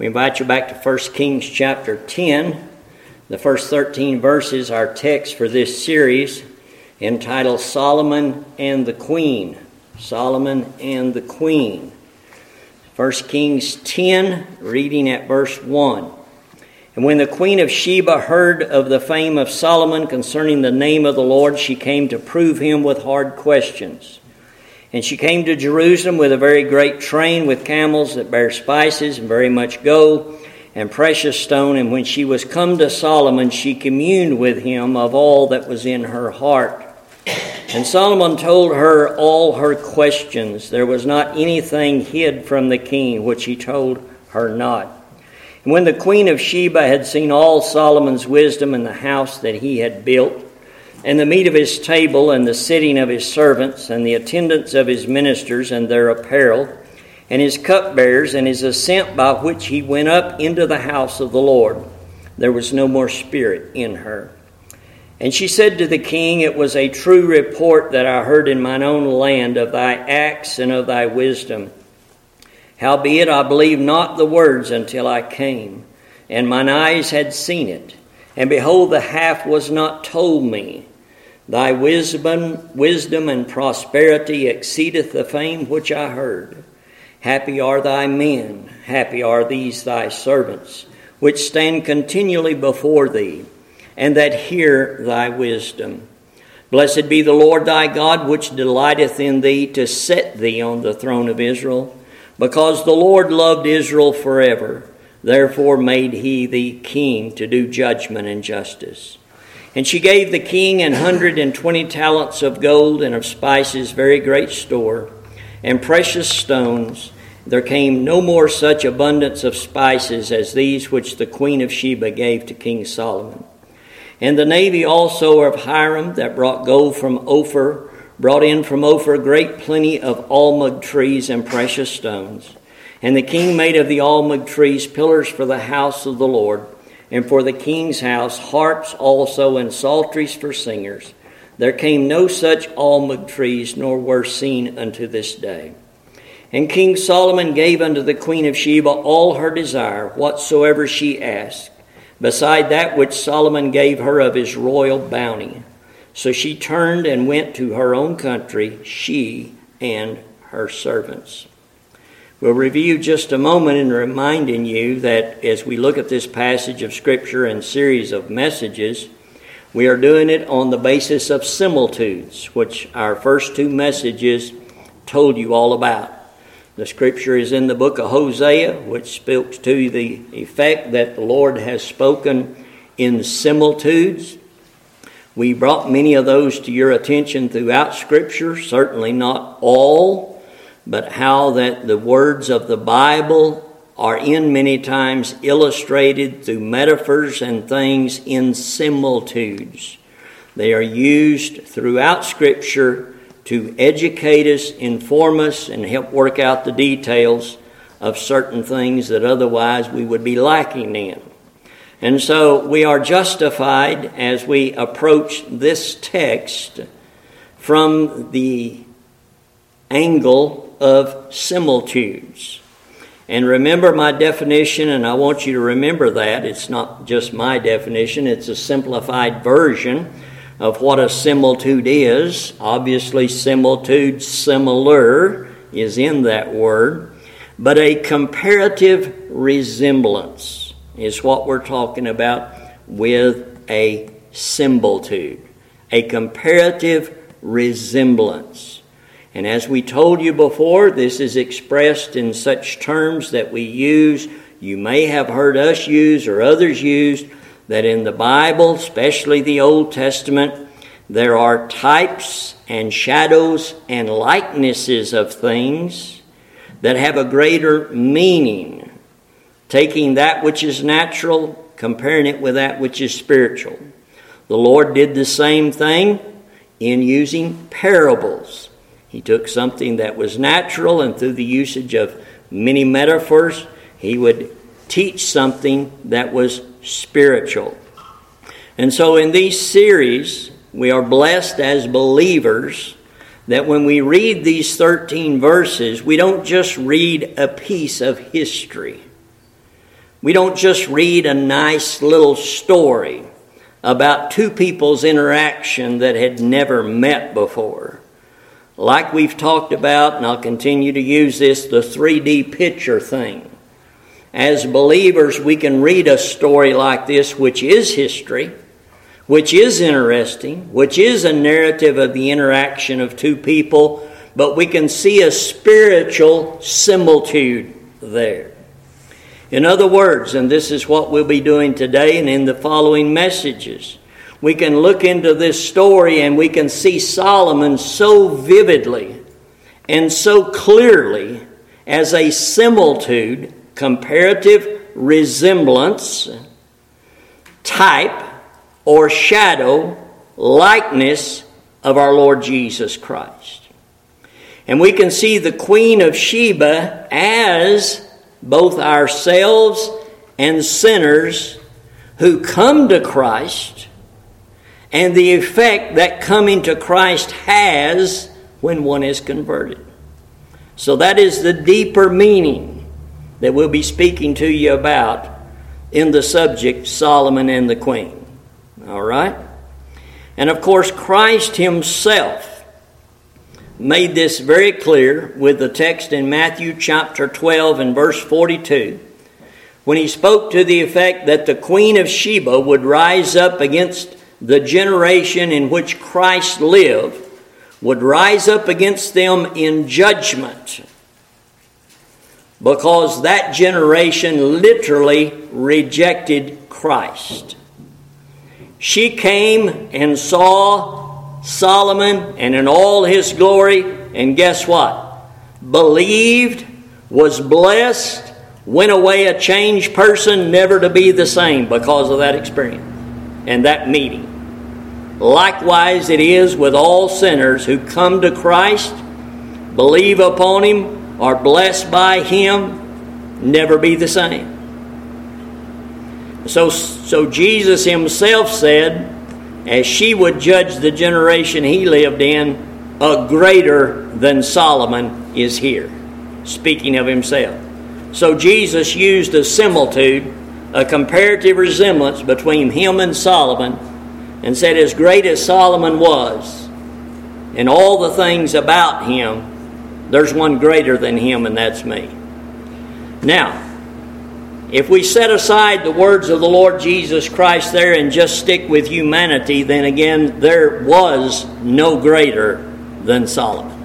We invite you back to 1 Kings chapter 10. The first 13 verses are text for this series entitled Solomon and the Queen. Solomon and the Queen. 1 Kings 10, reading at verse 1. And when the queen of Sheba heard of the fame of Solomon concerning the name of the Lord, she came to prove him with hard questions. And she came to Jerusalem with a very great train with camels that bear spices and very much gold and precious stone. And when she was come to Solomon, she communed with him of all that was in her heart. And Solomon told her all her questions. There was not anything hid from the king which he told her not. And when the queen of Sheba had seen all Solomon's wisdom and the house that he had built, and the meat of his table, and the sitting of his servants, and the attendance of his ministers, and their apparel, and his cupbearers, and his ascent by which he went up into the house of the Lord. There was no more spirit in her. And she said to the king, It was a true report that I heard in mine own land of thy acts and of thy wisdom. Howbeit I believed not the words until I came, and mine eyes had seen it. And behold, the half was not told me. Thy wisdom, wisdom and prosperity exceedeth the fame which I heard. Happy are thy men, happy are these thy servants, which stand continually before thee, and that hear thy wisdom. Blessed be the Lord thy God, which delighteth in thee to set thee on the throne of Israel, because the Lord loved Israel forever. Therefore made he thee king to do judgment and justice. And she gave the king an hundred and twenty talents of gold and of spices very great store, and precious stones. There came no more such abundance of spices as these which the queen of Sheba gave to King Solomon. And the navy also of Hiram that brought gold from Ophir brought in from Ophir great plenty of almug trees and precious stones. And the king made of the almug trees pillars for the house of the Lord and for the king's house harps also and psalteries for singers. There came no such almug trees, nor were seen unto this day. And King Solomon gave unto the queen of Sheba all her desire, whatsoever she asked, beside that which Solomon gave her of his royal bounty. So she turned and went to her own country, she and her servants. We'll review just a moment in reminding you that as we look at this passage of Scripture and series of messages, we are doing it on the basis of similitudes, which our first two messages told you all about. The Scripture is in the book of Hosea, which speaks to the effect that the Lord has spoken in similitudes. We brought many of those to your attention throughout Scripture, certainly not all but how that the words of the Bible are in many times illustrated through metaphors and things in similitudes. They are used throughout Scripture to educate us, inform us, and help work out the details of certain things that otherwise we would be lacking in. And so we are justified as we approach this text from the angle of similitudes. And remember my definition, and I want you to remember that. It's not just my definition, it's a simplified version of what a similitude is. Obviously, similitude, similar, is in that word. But a comparative resemblance is what we're talking about with a similitude. A comparative resemblance. And as we told you before, this is expressed in such terms that we use, you may have heard us use or others use, that in the Bible, especially the Old Testament, there are types and shadows and likenesses of things that have a greater meaning, taking that which is natural, comparing it with that which is spiritual. The Lord did the same thing in using parables. He took something that was natural, and through the usage of many metaphors, he would teach something that was spiritual. And so, in these series, we are blessed as believers that when we read these 13 verses, we don't just read a piece of history. We don't just read a nice little story about two people's interaction that had never met before. Like we've talked about, and I'll continue to use this, the 3D picture thing. As believers, we can read a story like this, which is history, which is interesting, which is a narrative of the interaction of two people, but we can see a spiritual similitude there. In other words, and this is what we'll be doing today and in the following messages, we can look into this story and we can see Solomon so vividly and so clearly as a similitude, comparative resemblance, type, or shadow, likeness of our Lord Jesus Christ. And we can see the Queen of Sheba as both ourselves and sinners who come to Christ and the effect that coming to Christ has when one is converted. So, that is the deeper meaning that we'll be speaking to you about in the subject Solomon and the Queen. All right? And of course, Christ Himself made this very clear with the text in Matthew chapter 12 and verse 42 when he spoke to the effect that the Queen of Sheba would rise up against the generation in which Christ lived, would rise up against them in judgment because that generation literally rejected Christ. She came and saw Solomon and in all his glory. And guess what? Believed, was blessed, went away a changed person, never to be the same because of that experience and that meeting. Likewise, it is with all sinners who come to Christ, believe upon Him, are blessed by Him, never be the same. So, so Jesus Himself said, as she would judge the generation he lived in, a greater than Solomon is here. Speaking of himself. So Jesus used a similitude, a comparative resemblance between him and Solomon, and said, As great as Solomon was, and all the things about him, there's one greater than him, and that's me. Now, if we set aside the words of the Lord Jesus Christ there and just stick with humanity, then again, there was no greater than Solomon.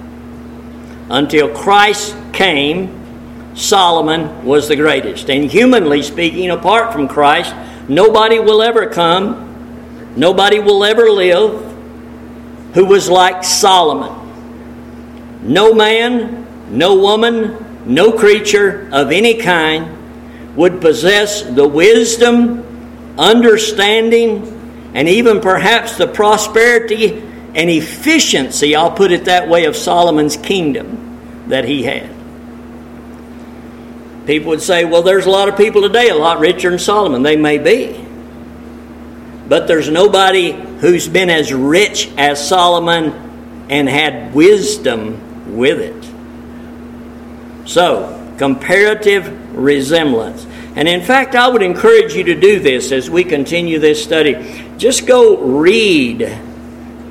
Until Christ came, Solomon was the greatest. And humanly speaking, apart from Christ, nobody will ever come, nobody will ever live who was like Solomon. No man, no woman, no creature of any kind would possess the wisdom, understanding, and even perhaps the prosperity and efficiency, I'll put it that way, of Solomon's kingdom that he had. People would say, well, there's a lot of people today a lot richer than Solomon. They may be. But there's nobody who's been as rich as Solomon and had wisdom with it. So, comparative resemblance. And in fact, I would encourage you to do this as we continue this study. Just go read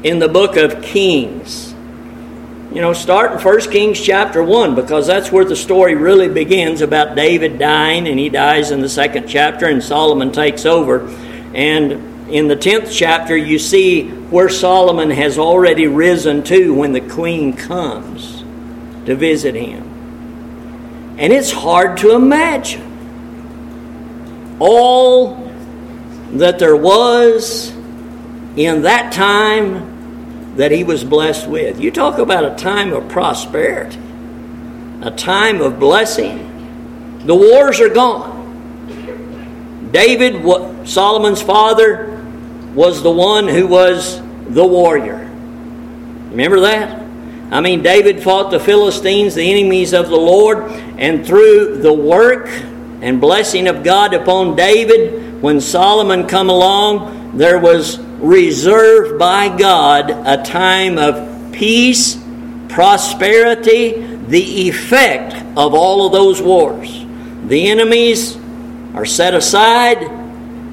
in the book of Kings. You know, start in 1 Kings chapter 1 because that's where the story really begins about David dying, and he dies in the second chapter, and Solomon takes over. And in the 10th chapter, you see where Solomon has already risen to when the queen comes to visit him. And it's hard to imagine all that there was in that time that he was blessed with. You talk about a time of prosperity, a time of blessing. The wars are gone. David, Solomon's father, was the one who was the warrior. Remember that? I mean, David fought the Philistines, the enemies of the Lord, and through the work and blessing of God upon David, when Solomon come along, there was reserved by God a time of peace, prosperity, the effect of all of those wars. The enemies are set aside.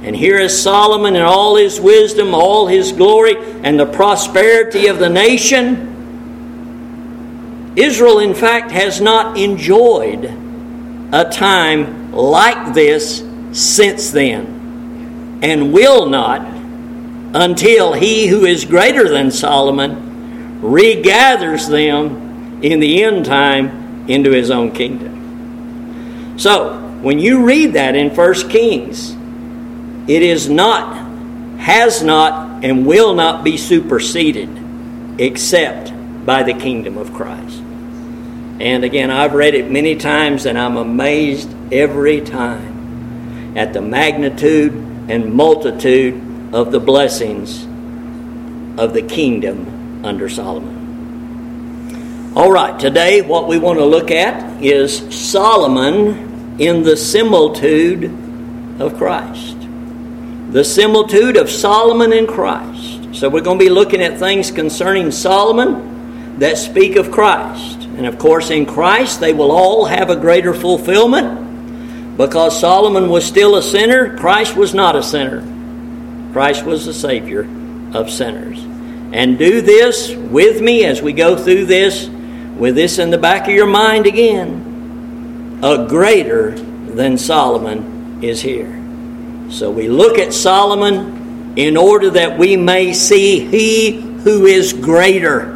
And here is Solomon in all his wisdom, all his glory, and the prosperity of the nation. Israel, in fact, has not enjoyed a time like this since then, and will not until he who is greater than Solomon regathers them in the end time into his own kingdom. So, when you read that in 1 Kings, it is not, has not, and will not be superseded except by the kingdom of Christ. And again, I've read it many times and I'm amazed every time at the magnitude and multitude of the blessings of the kingdom under Solomon. All right, today what we want to look at is Solomon in the similitude of Christ. The similitude of Solomon in Christ. So we're going to be looking at things concerning Solomon that speak of Christ. And of course, in Christ, they will all have a greater fulfillment because Solomon was still a sinner, Christ was not a sinner. Christ was the Savior of sinners. And do this with me as we go through this, with this in the back of your mind again. A greater than Solomon is here. So we look at Solomon in order that we may see he who is greater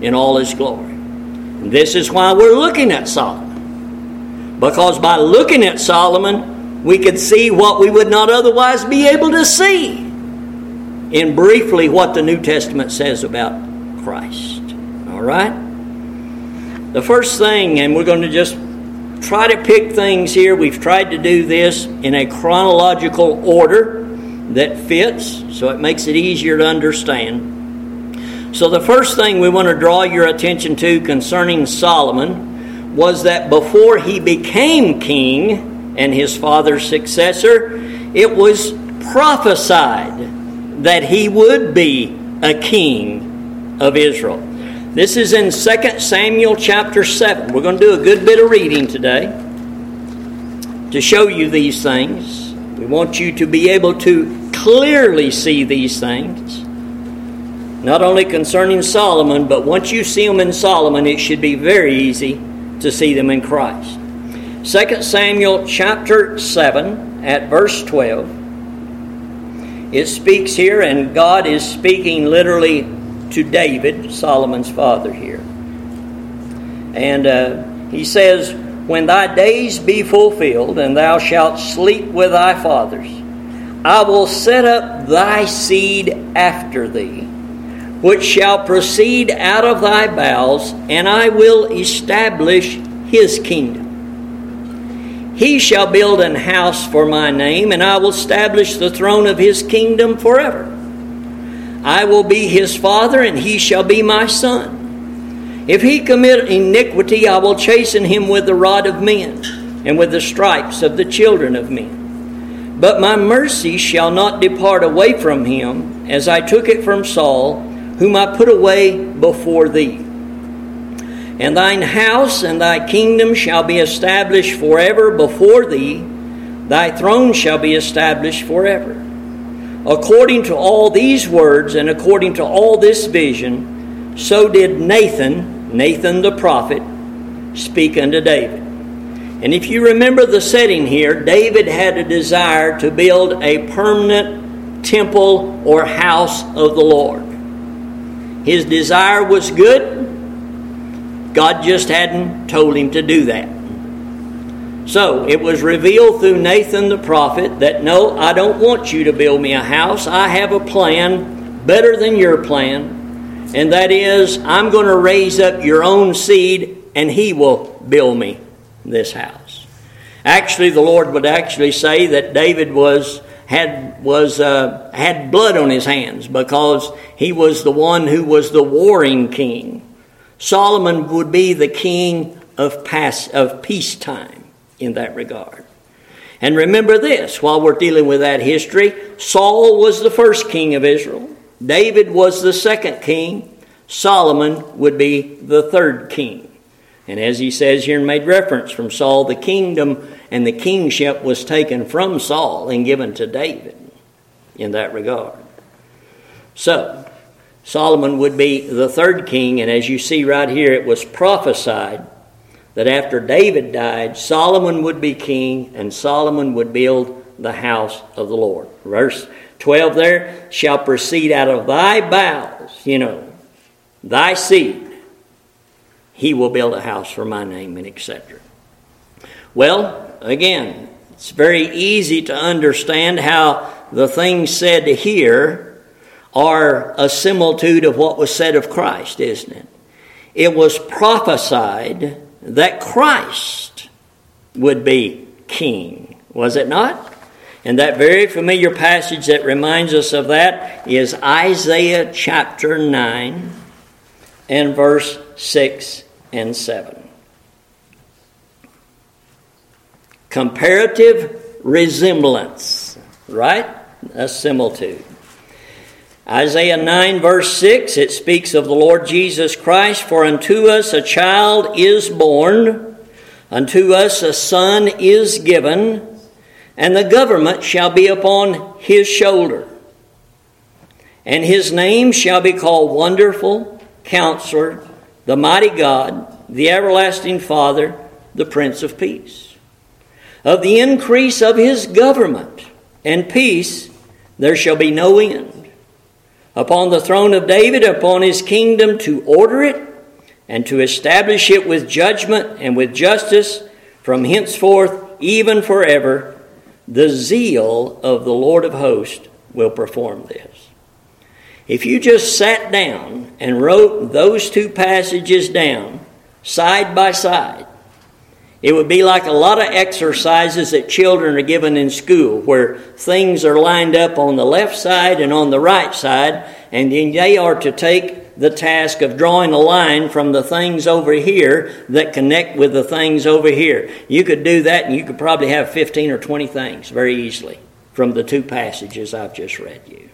in all his glory. And this is why we're looking at Solomon. Because by looking at Solomon, we could see what we would not otherwise be able to see in briefly what the New Testament says about Christ. All right? The first thing, and we're going to just try to pick things here. We've tried to do this in a chronological order that fits, so it makes it easier to understand. So, the first thing we want to draw your attention to concerning Solomon was that before he became king and his father's successor, it was prophesied that he would be a king of Israel. This is in 2 Samuel chapter 7. We're going to do a good bit of reading today to show you these things. We want you to be able to clearly see these things. Not only concerning Solomon, but once you see them in Solomon, it should be very easy to see them in Christ. 2 Samuel chapter 7 at verse 12 it speaks here, and God is speaking literally to David, Solomon's father, here. And uh, he says, When thy days be fulfilled, and thou shalt sleep with thy fathers, I will set up thy seed after thee, which shall proceed out of thy bowels, and I will establish his kingdom. He shall build an house for my name, and I will establish the throne of his kingdom forever. I will be his father, and he shall be my son. If he commit iniquity, I will chasten him with the rod of men, and with the stripes of the children of men. But my mercy shall not depart away from him, as I took it from Saul, whom I put away before thee. And thine house and thy kingdom shall be established forever before thee, thy throne shall be established forever. According to all these words and according to all this vision, so did Nathan, Nathan the prophet, speak unto David. And if you remember the setting here, David had a desire to build a permanent temple or house of the Lord. His desire was good, God just hadn't told him to do that. So it was revealed through Nathan the prophet that no, I don't want you to build me a house. I have a plan better than your plan, and that is I'm going to raise up your own seed and he will build me this house. Actually, the Lord would actually say that David was had was uh, had blood on his hands because he was the one who was the warring king. Solomon would be the king of, pass, of peacetime in that regard. And remember this while we're dealing with that history Saul was the first king of Israel, David was the second king, Solomon would be the third king. And as he says here and made reference from Saul, the kingdom and the kingship was taken from Saul and given to David in that regard. So, Solomon would be the third king, and as you see right here, it was prophesied that after David died, Solomon would be king, and Solomon would build the house of the Lord. Verse 12 there shall proceed out of thy bowels, you know, thy seed. He will build a house for my name, and etc. Well, again, it's very easy to understand how the things said here are a similitude of what was said of Christ, isn't it? It was prophesied that Christ would be king, was it not? And that very familiar passage that reminds us of that is Isaiah chapter 9 and verse 6 and 7. Comparative resemblance, right? A similitude. Isaiah 9, verse 6, it speaks of the Lord Jesus Christ For unto us a child is born, unto us a son is given, and the government shall be upon his shoulder. And his name shall be called Wonderful, Counselor, the Mighty God, the Everlasting Father, the Prince of Peace. Of the increase of his government and peace there shall be no end upon the throne of David, upon his kingdom, to order it and to establish it with judgment and with justice from henceforth, even forever. The zeal of the Lord of hosts will perform this. If you just sat down and wrote those two passages down side by side, it would be like a lot of exercises that children are given in school where things are lined up on the left side and on the right side, and then they are to take the task of drawing a line from the things over here that connect with the things over here. You could do that and you could probably have 15 or 20 things very easily from the two passages I've just read you.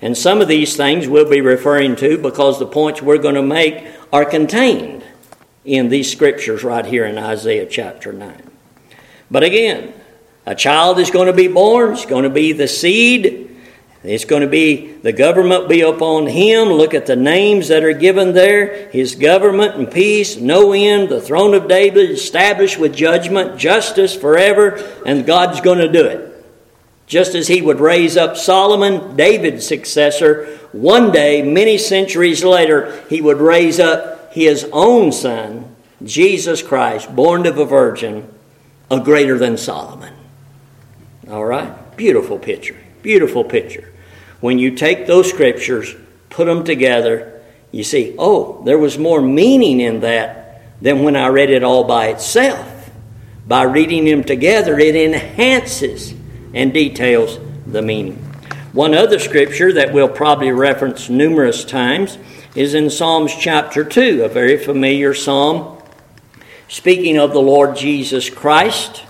And some of these things we'll be referring to because the points we're going to make are contained in these scriptures right here in Isaiah chapter 9. But again, a child is going to be born, it's going to be the seed. It's going to be the government be upon him. Look at the names that are given there. His government and peace, no end. The throne of David established with judgment, justice forever, and God's going to do it. Just as he would raise up Solomon, David's successor, one day, many centuries later, he would raise up his own son, Jesus Christ, born of a virgin, a greater than Solomon. All right? Beautiful picture. Beautiful picture. When you take those scriptures, put them together, you see, oh, there was more meaning in that than when I read it all by itself. By reading them together, it enhances and details the meaning. One other scripture that we'll probably reference numerous times is in Psalms chapter 2, a very familiar psalm, speaking of the Lord Jesus Christ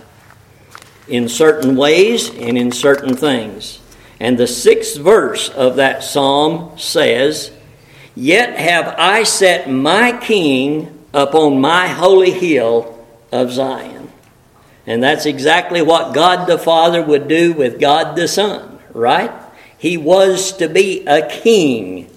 in certain ways and in certain things. And the sixth verse of that psalm says, Yet have I set my king upon my holy hill of Zion. And that's exactly what God the Father would do with God the Son, right? He was to be a king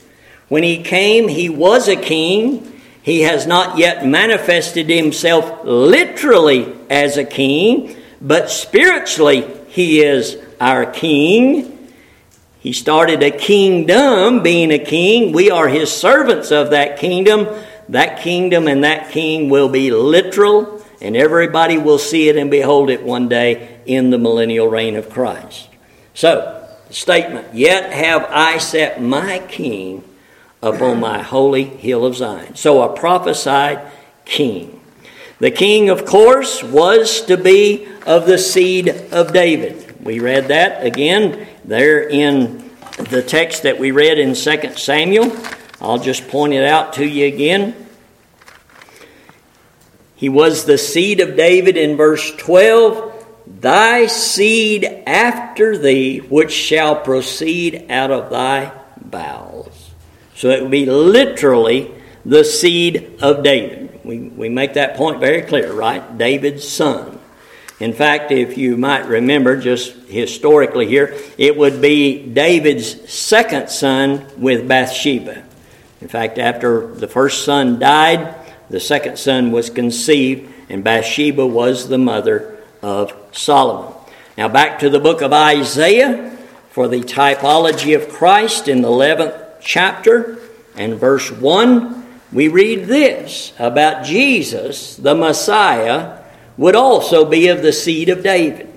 when he came, he was a king. He has not yet manifested himself literally as a king, but spiritually, he is our king. He started a kingdom, being a king. We are his servants of that kingdom. That kingdom and that king will be literal, and everybody will see it and behold it one day in the millennial reign of Christ. So, the statement, Yet have I set my king upon my holy hill of Zion. So a prophesied king. The king, of course, was to be of the seed of David. We read that again there in the text that we read in 2 Samuel. I'll just point it out to you again. He was the seed of David in verse 12. Thy seed after thee, which shall proceed out of thy bowels. So it would be literally the seed of David. We, we make that point very clear, right? David's son. In fact, if you might remember, just historically here, it would be David's second son with Bathsheba. In fact, after the first son died, the second son was conceived, and Bathsheba was the mother of Solomon. Now, back to the book of Isaiah for the typology of Christ in the 11th chapter and verse 1. We read this about Jesus, the Messiah, would also be of the seed of David.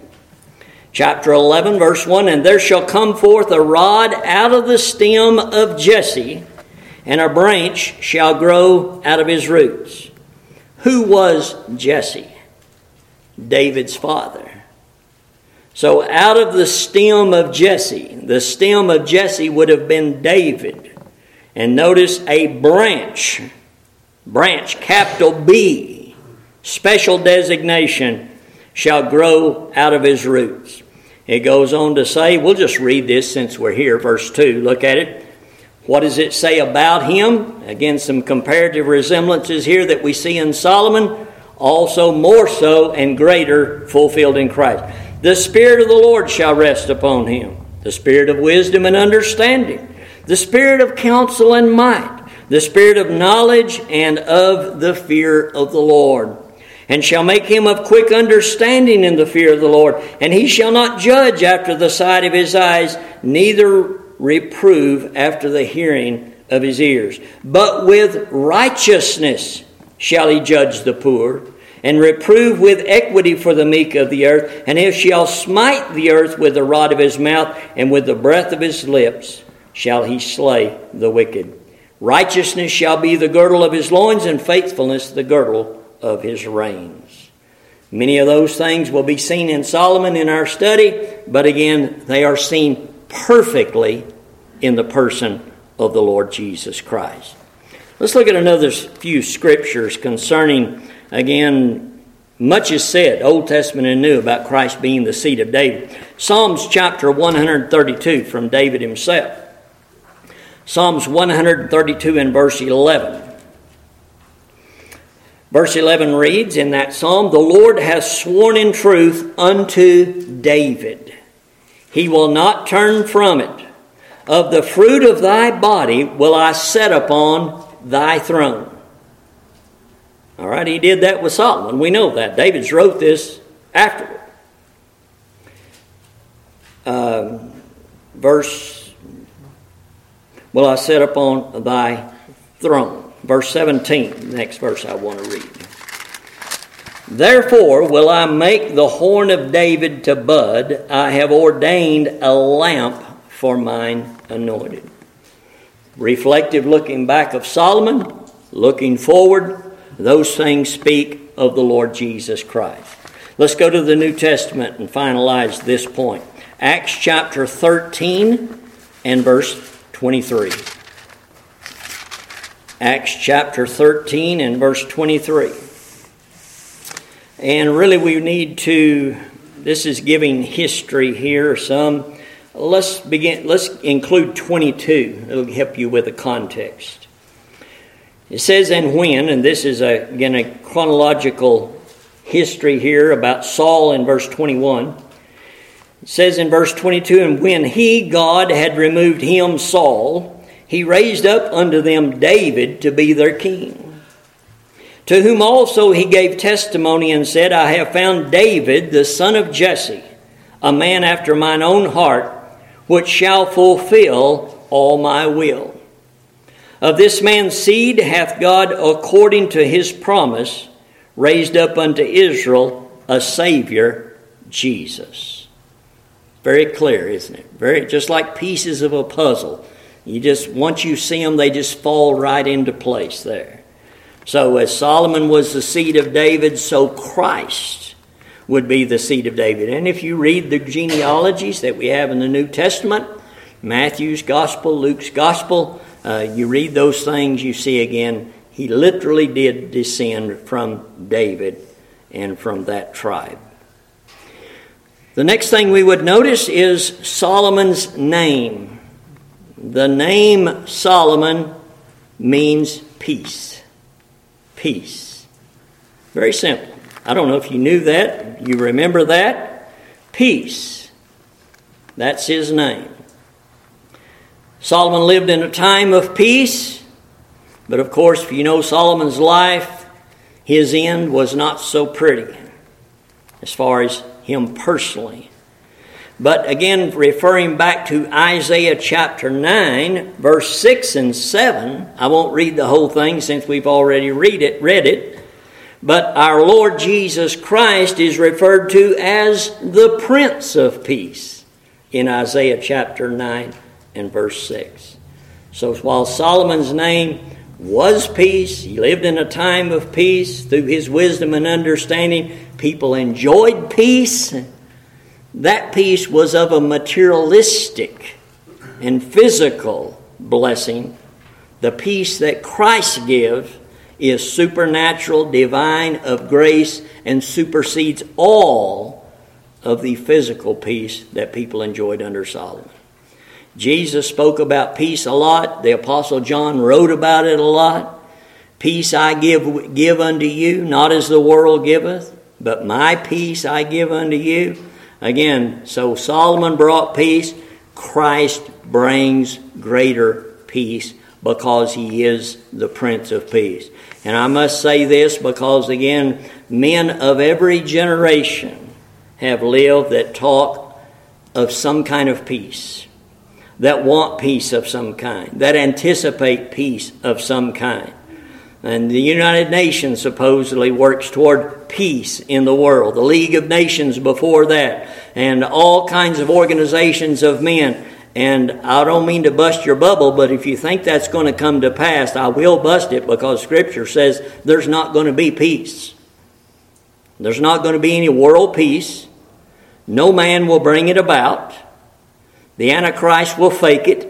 Chapter 11, verse 1 And there shall come forth a rod out of the stem of Jesse and a branch shall grow out of his roots. Who was Jesse? David's father. So, out of the stem of Jesse, the stem of Jesse would have been David. And notice a branch, branch, capital B, special designation, shall grow out of his roots. It goes on to say, we'll just read this since we're here, verse 2. Look at it. What does it say about him? Again, some comparative resemblances here that we see in Solomon, also more so and greater fulfilled in Christ. The Spirit of the Lord shall rest upon him the Spirit of wisdom and understanding, the Spirit of counsel and might, the Spirit of knowledge and of the fear of the Lord. And shall make him of quick understanding in the fear of the Lord. And he shall not judge after the sight of his eyes, neither reprove after the hearing of his ears. But with righteousness shall he judge the poor, and reprove with equity for the meek of the earth. And he shall smite the earth with the rod of his mouth, and with the breath of his lips shall he slay the wicked. Righteousness shall be the girdle of his loins, and faithfulness the girdle of his reins. Many of those things will be seen in Solomon in our study, but again, they are seen perfectly in the person of the Lord Jesus Christ. Let's look at another few scriptures concerning, again, much is said, Old Testament and New, about Christ being the seed of David. Psalms chapter 132 from David himself. Psalms 132 and verse 11. Verse 11 reads in that psalm, The Lord has sworn in truth unto David. He will not turn from it. Of the fruit of thy body will I set upon thy throne. All right, he did that with Solomon. We know that. David's wrote this afterward. Um, verse, will I set upon thy throne. Verse 17, next verse I want to read. Therefore will I make the horn of David to bud. I have ordained a lamp for mine anointed. Reflective looking back of Solomon, looking forward, those things speak of the Lord Jesus Christ. Let's go to the New Testament and finalize this point. Acts chapter 13 and verse 23. Acts chapter 13 and verse 23. And really, we need to, this is giving history here, some. Let's begin, let's include 22. It'll help you with the context. It says, and when, and this is a, again a chronological history here about Saul in verse 21. It says in verse 22, and when he, God, had removed him, Saul, he raised up unto them David to be their king to whom also he gave testimony and said, I have found David, the son of Jesse, a man after mine own heart, which shall fulfill all my will. Of this man's seed hath God, according to his promise, raised up unto Israel a Savior, Jesus. Very clear, isn't it? Very just like pieces of a puzzle. You just once you see them, they just fall right into place there. So, as Solomon was the seed of David, so Christ would be the seed of David. And if you read the genealogies that we have in the New Testament, Matthew's Gospel, Luke's Gospel, uh, you read those things, you see again, he literally did descend from David and from that tribe. The next thing we would notice is Solomon's name. The name Solomon means peace peace. Very simple. I don't know if you knew that. You remember that? Peace. That's his name. Solomon lived in a time of peace, but of course, if you know Solomon's life, his end was not so pretty as far as him personally. But again, referring back to Isaiah chapter 9, verse 6 and 7, I won't read the whole thing since we've already read it, read it. But our Lord Jesus Christ is referred to as the Prince of Peace in Isaiah chapter 9 and verse 6. So while Solomon's name was peace, he lived in a time of peace through his wisdom and understanding, people enjoyed peace that peace was of a materialistic and physical blessing. The peace that Christ gives is supernatural, divine, of grace, and supersedes all of the physical peace that people enjoyed under Solomon. Jesus spoke about peace a lot. The Apostle John wrote about it a lot. Peace I give, give unto you, not as the world giveth, but my peace I give unto you. Again, so Solomon brought peace, Christ brings greater peace because he is the Prince of Peace. And I must say this because, again, men of every generation have lived that talk of some kind of peace, that want peace of some kind, that anticipate peace of some kind. And the United Nations supposedly works toward peace in the world. The League of Nations before that, and all kinds of organizations of men. And I don't mean to bust your bubble, but if you think that's going to come to pass, I will bust it because Scripture says there's not going to be peace. There's not going to be any world peace. No man will bring it about. The Antichrist will fake it.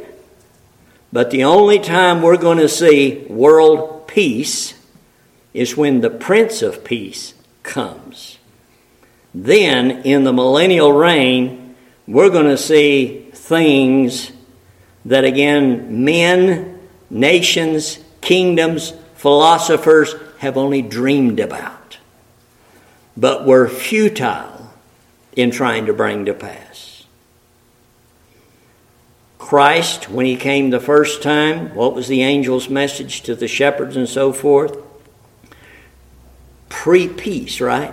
But the only time we're going to see world peace is when the Prince of Peace comes. Then, in the millennial reign, we're going to see things that, again, men, nations, kingdoms, philosophers have only dreamed about, but were futile in trying to bring to pass. Christ, when he came the first time, what was the angel's message to the shepherds and so forth? Pre peace, right?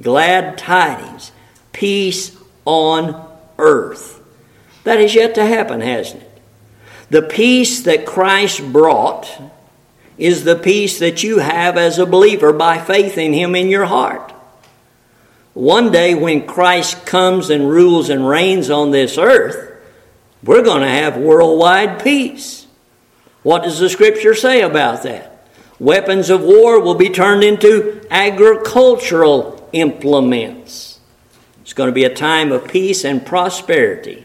Glad tidings. Peace on earth. That has yet to happen, hasn't it? The peace that Christ brought is the peace that you have as a believer by faith in Him in your heart. One day, when Christ comes and rules and reigns on this earth, we're going to have worldwide peace. What does the scripture say about that? Weapons of war will be turned into agricultural implements. It's going to be a time of peace and prosperity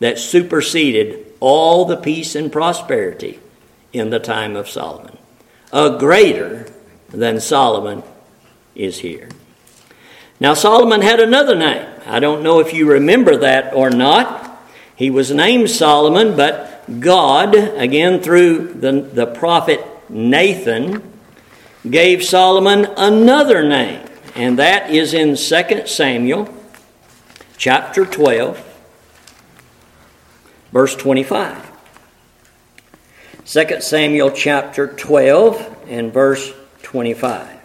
that superseded all the peace and prosperity in the time of Solomon. A greater than Solomon is here. Now, Solomon had another name. I don't know if you remember that or not. He was named Solomon, but God, again through the, the prophet Nathan, gave Solomon another name, and that is in 2 Samuel chapter 12, verse 25. 2 Samuel chapter 12 and verse 25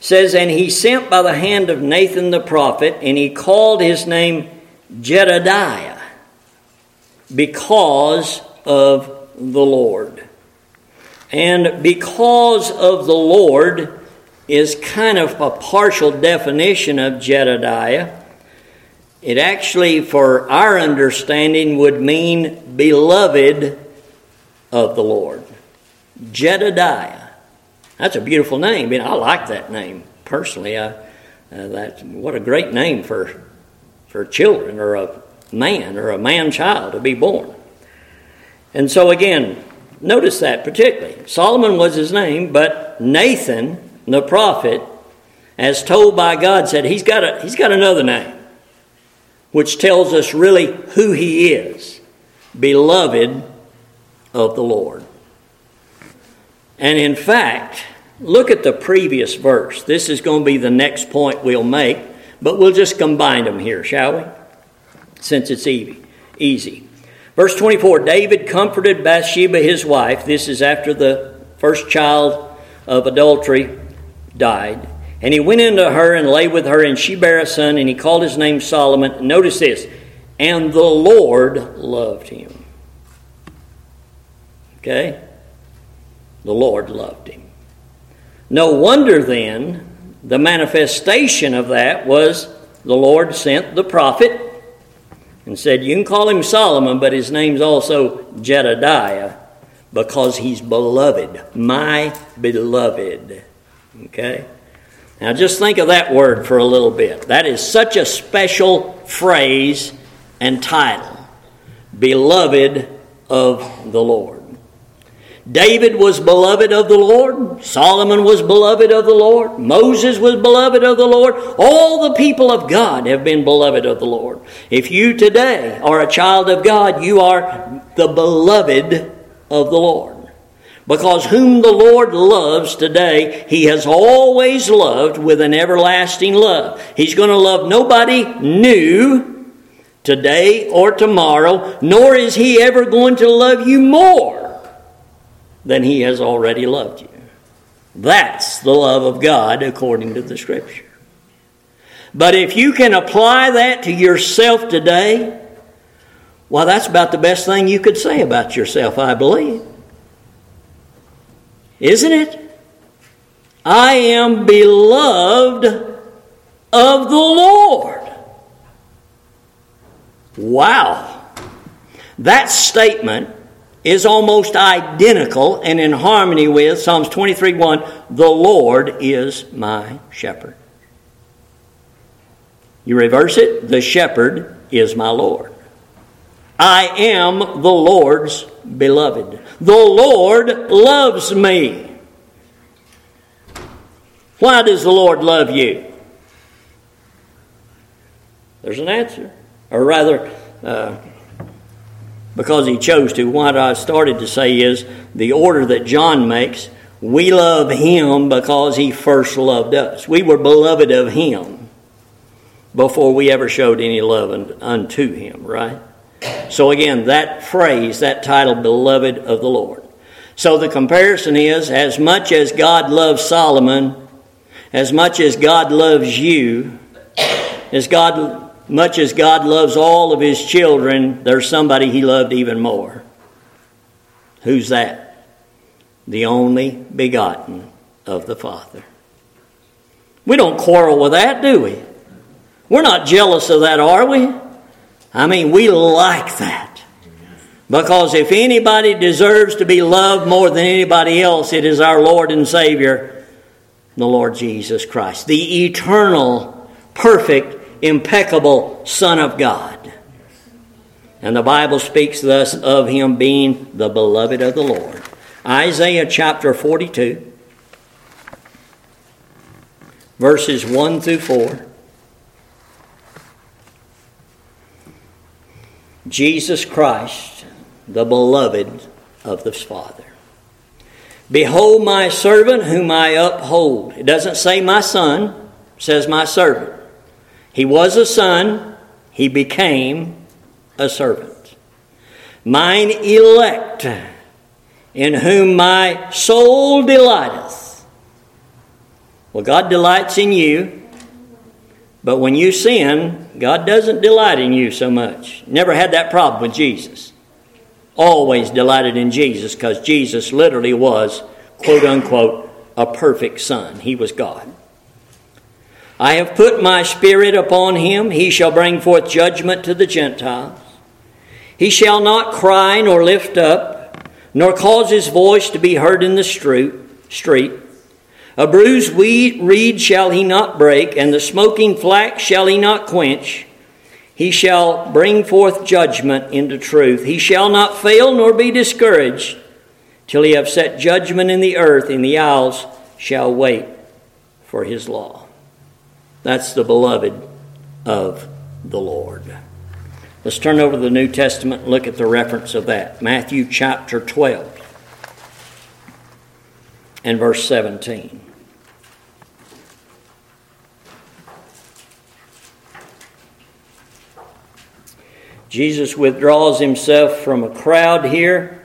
says, And he sent by the hand of Nathan the prophet, and he called his name Jedidiah because of the Lord. And because of the Lord is kind of a partial definition of Jedidiah. It actually, for our understanding, would mean beloved of the Lord. Jedidiah. That's a beautiful name. I, mean, I like that name personally. I, uh, that's what a great name for for children or a man or a man child to be born. And so, again, notice that particularly. Solomon was his name, but Nathan, the prophet, as told by God, said he's got, a, he's got another name, which tells us really who he is beloved of the Lord. And in fact, look at the previous verse. This is going to be the next point we'll make, but we'll just combine them here, shall we? Since it's easy. Verse 24 David comforted Bathsheba, his wife. This is after the first child of adultery died. And he went into her and lay with her, and she bare a son, and he called his name Solomon. Notice this and the Lord loved him. Okay? The Lord loved him. No wonder then the manifestation of that was the Lord sent the prophet and said, You can call him Solomon, but his name's also Jedidiah because he's beloved, my beloved. Okay? Now just think of that word for a little bit. That is such a special phrase and title Beloved of the Lord. David was beloved of the Lord. Solomon was beloved of the Lord. Moses was beloved of the Lord. All the people of God have been beloved of the Lord. If you today are a child of God, you are the beloved of the Lord. Because whom the Lord loves today, He has always loved with an everlasting love. He's going to love nobody new today or tomorrow, nor is He ever going to love you more than He has already loved you. That's the love of God according to the Scripture. But if you can apply that to yourself today, well, that's about the best thing you could say about yourself, I believe. Isn't it? I am beloved of the Lord. Wow. That statement is almost identical and in harmony with Psalms 23 1 The Lord is my shepherd. You reverse it, the shepherd is my Lord. I am the Lord's beloved. The Lord loves me. Why does the Lord love you? There's an answer or rather, uh, because he chose to. What I started to say is the order that John makes we love him because he first loved us. We were beloved of him before we ever showed any love unto him, right? So, again, that phrase, that title, beloved of the Lord. So, the comparison is as much as God loves Solomon, as much as God loves you, as God much as God loves all of his children, there's somebody he loved even more. Who's that? The only begotten of the Father. We don't quarrel with that, do we? We're not jealous of that, are we? I mean, we like that. Because if anybody deserves to be loved more than anybody else, it is our Lord and Savior, the Lord Jesus Christ, the eternal, perfect, impeccable Son of God. And the Bible speaks thus of him being the beloved of the Lord. Isaiah chapter 42, verses 1 through 4. Jesus Christ, the beloved of the Father. Behold my servant whom I uphold. It doesn't say my son, says my servant. He was a son, he became a servant. Mine elect, in whom my soul delighteth. Well, God delights in you, but when you sin, God doesn't delight in you so much. Never had that problem with Jesus. Always delighted in Jesus because Jesus literally was, quote unquote, a perfect son. He was God. I have put my spirit upon him. He shall bring forth judgment to the Gentiles. He shall not cry nor lift up, nor cause his voice to be heard in the street. A bruised reed shall he not break, and the smoking flax shall he not quench. He shall bring forth judgment into truth. He shall not fail nor be discouraged till he have set judgment in the earth, and the isles shall wait for his law. That's the beloved of the Lord. Let's turn over to the New Testament and look at the reference of that. Matthew chapter 12. and verse 17. Jesus withdraws himself from a crowd here,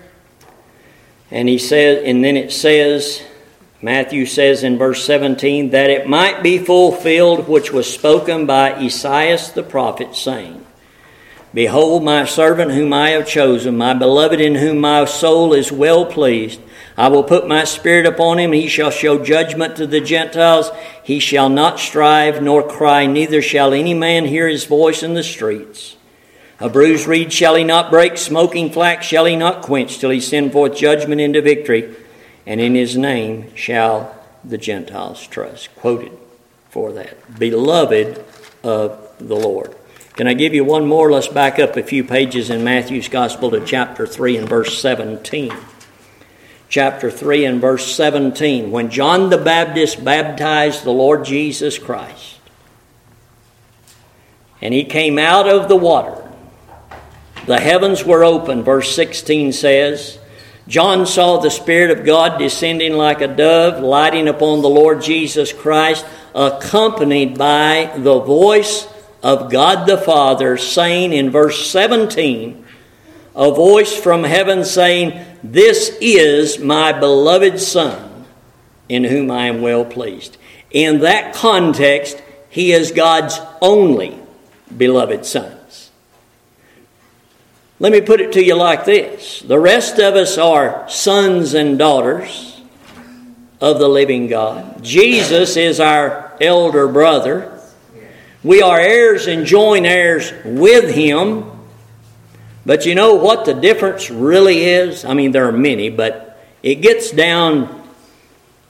and he says, and then it says, Matthew says in verse 17, that it might be fulfilled which was spoken by Esaias the prophet, saying, Behold, my servant whom I have chosen, my beloved in whom my soul is well pleased. I will put my spirit upon him, he shall show judgment to the Gentiles. He shall not strive nor cry, neither shall any man hear his voice in the streets. A bruised reed shall he not break, smoking flax shall he not quench, till he send forth judgment into victory, and in his name shall the Gentiles trust. Quoted for that. Beloved of the Lord. Can I give you one more? Let's back up a few pages in Matthew's Gospel to chapter 3 and verse 17. Chapter 3 and verse 17. When John the Baptist baptized the Lord Jesus Christ, and he came out of the water, the heavens were open, verse 16 says. John saw the Spirit of God descending like a dove, lighting upon the Lord Jesus Christ, accompanied by the voice of God the Father, saying in verse 17, a voice from heaven saying, This is my beloved Son, in whom I am well pleased. In that context, he is God's only beloved Son. Let me put it to you like this the rest of us are sons and daughters of the living God. Jesus is our elder brother. We are heirs and joint heirs with him. But you know what the difference really is? I mean, there are many, but it gets down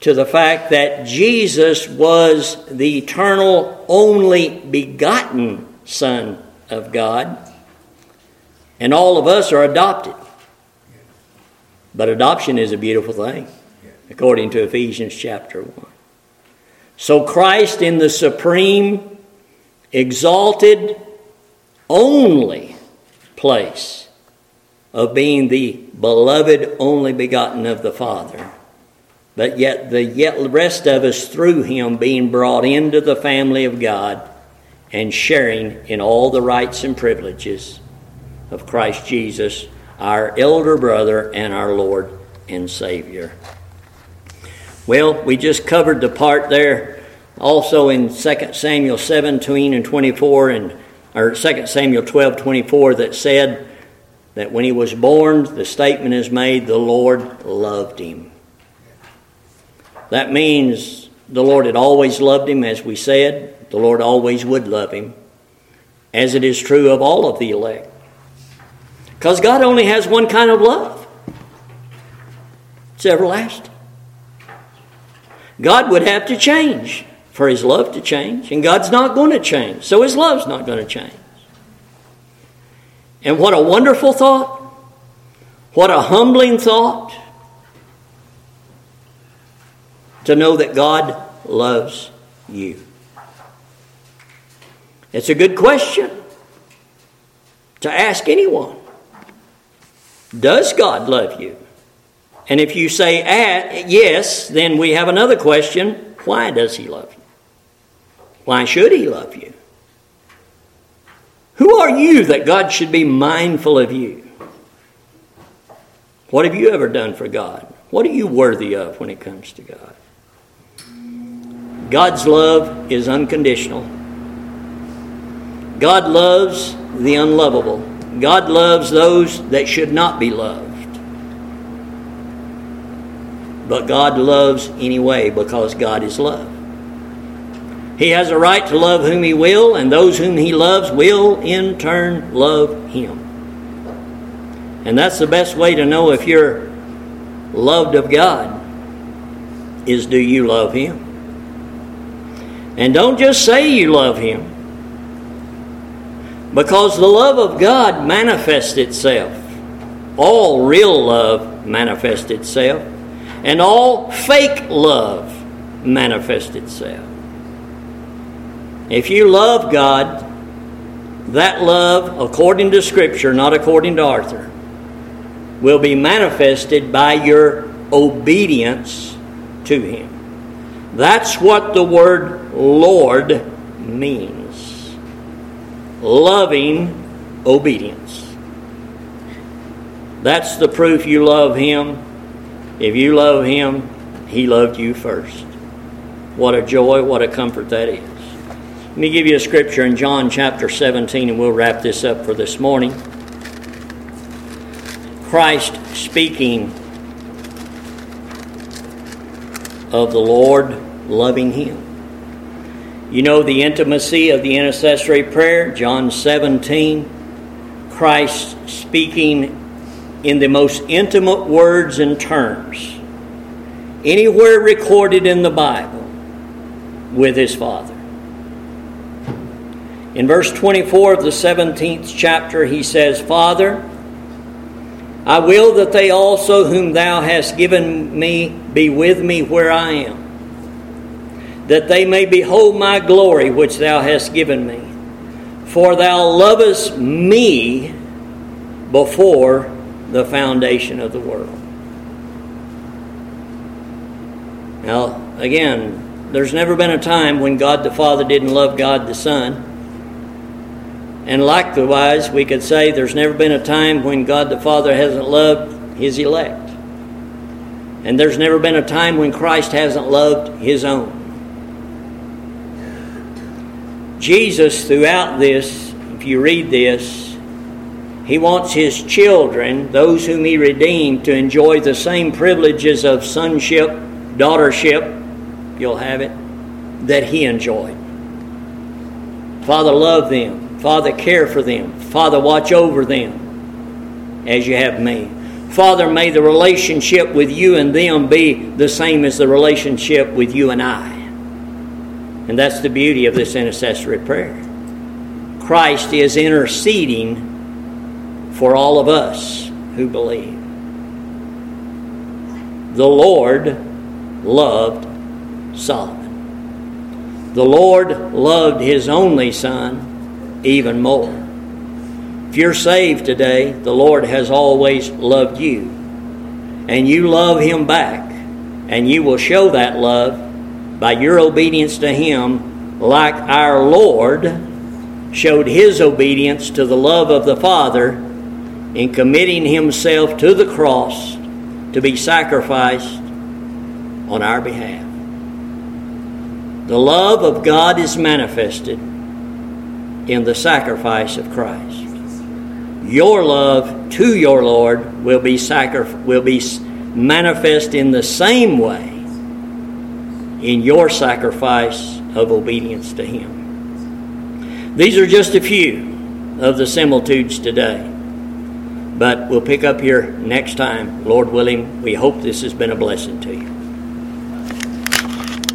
to the fact that Jesus was the eternal, only begotten Son of God. And all of us are adopted. But adoption is a beautiful thing, according to Ephesians chapter 1. So Christ, in the supreme, exalted, only place of being the beloved, only begotten of the Father, but yet the yet rest of us through him being brought into the family of God and sharing in all the rights and privileges of Christ Jesus, our elder brother and our Lord and Savior. Well, we just covered the part there also in 2 Samuel 17 and 24 and or 2 Samuel 12 24 that said that when he was born, the statement is made, the Lord loved him. That means the Lord had always loved him, as we said. The Lord always would love him, as it is true of all of the elect. Because God only has one kind of love it's everlasting. God would have to change for his love to change, and God's not going to change, so his love's not going to change. And what a wonderful thought! What a humbling thought to know that God loves you. It's a good question to ask anyone. Does God love you? And if you say ah, yes, then we have another question why does He love you? Why should He love you? Who are you that God should be mindful of you? What have you ever done for God? What are you worthy of when it comes to God? God's love is unconditional. God loves the unlovable. God loves those that should not be loved. But God loves anyway because God is love. He has a right to love whom He will, and those whom He loves will in turn love Him. And that's the best way to know if you're loved of God is do you love Him? And don't just say you love Him. Because the love of God manifests itself. All real love manifests itself. And all fake love manifests itself. If you love God, that love, according to Scripture, not according to Arthur, will be manifested by your obedience to him. That's what the word Lord means loving obedience. That's the proof you love him. If you love him, he loved you first. What a joy, what a comfort that is. Let me give you a scripture in John chapter 17, and we'll wrap this up for this morning. Christ speaking of the Lord loving him. You know the intimacy of the intercessory prayer, John 17. Christ speaking in the most intimate words and terms anywhere recorded in the Bible with his Father. In verse 24 of the 17th chapter, he says, Father, I will that they also, whom thou hast given me, be with me where I am, that they may behold my glory which thou hast given me. For thou lovest me before the foundation of the world. Now, again, there's never been a time when God the Father didn't love God the Son. And likewise, we could say there's never been a time when God the Father hasn't loved his elect. And there's never been a time when Christ hasn't loved his own. Jesus, throughout this, if you read this, he wants his children, those whom he redeemed, to enjoy the same privileges of sonship, daughtership, you'll have it, that he enjoyed. Father, love them. Father, care for them. Father, watch over them as you have me. Father, may the relationship with you and them be the same as the relationship with you and I. And that's the beauty of this intercessory prayer. Christ is interceding for all of us who believe. The Lord loved Solomon. The Lord loved his only son even more. If you're saved today, the Lord has always loved you. And you love Him back. And you will show that love by your obedience to Him, like our Lord showed His obedience to the love of the Father in committing Himself to the cross to be sacrificed on our behalf. The love of God is manifested in the sacrifice of Christ. Your love to your Lord will be sacri- will be manifest in the same way in your sacrifice of obedience to Him. These are just a few of the similitudes today. But we'll pick up here next time, Lord willing. We hope this has been a blessing to you.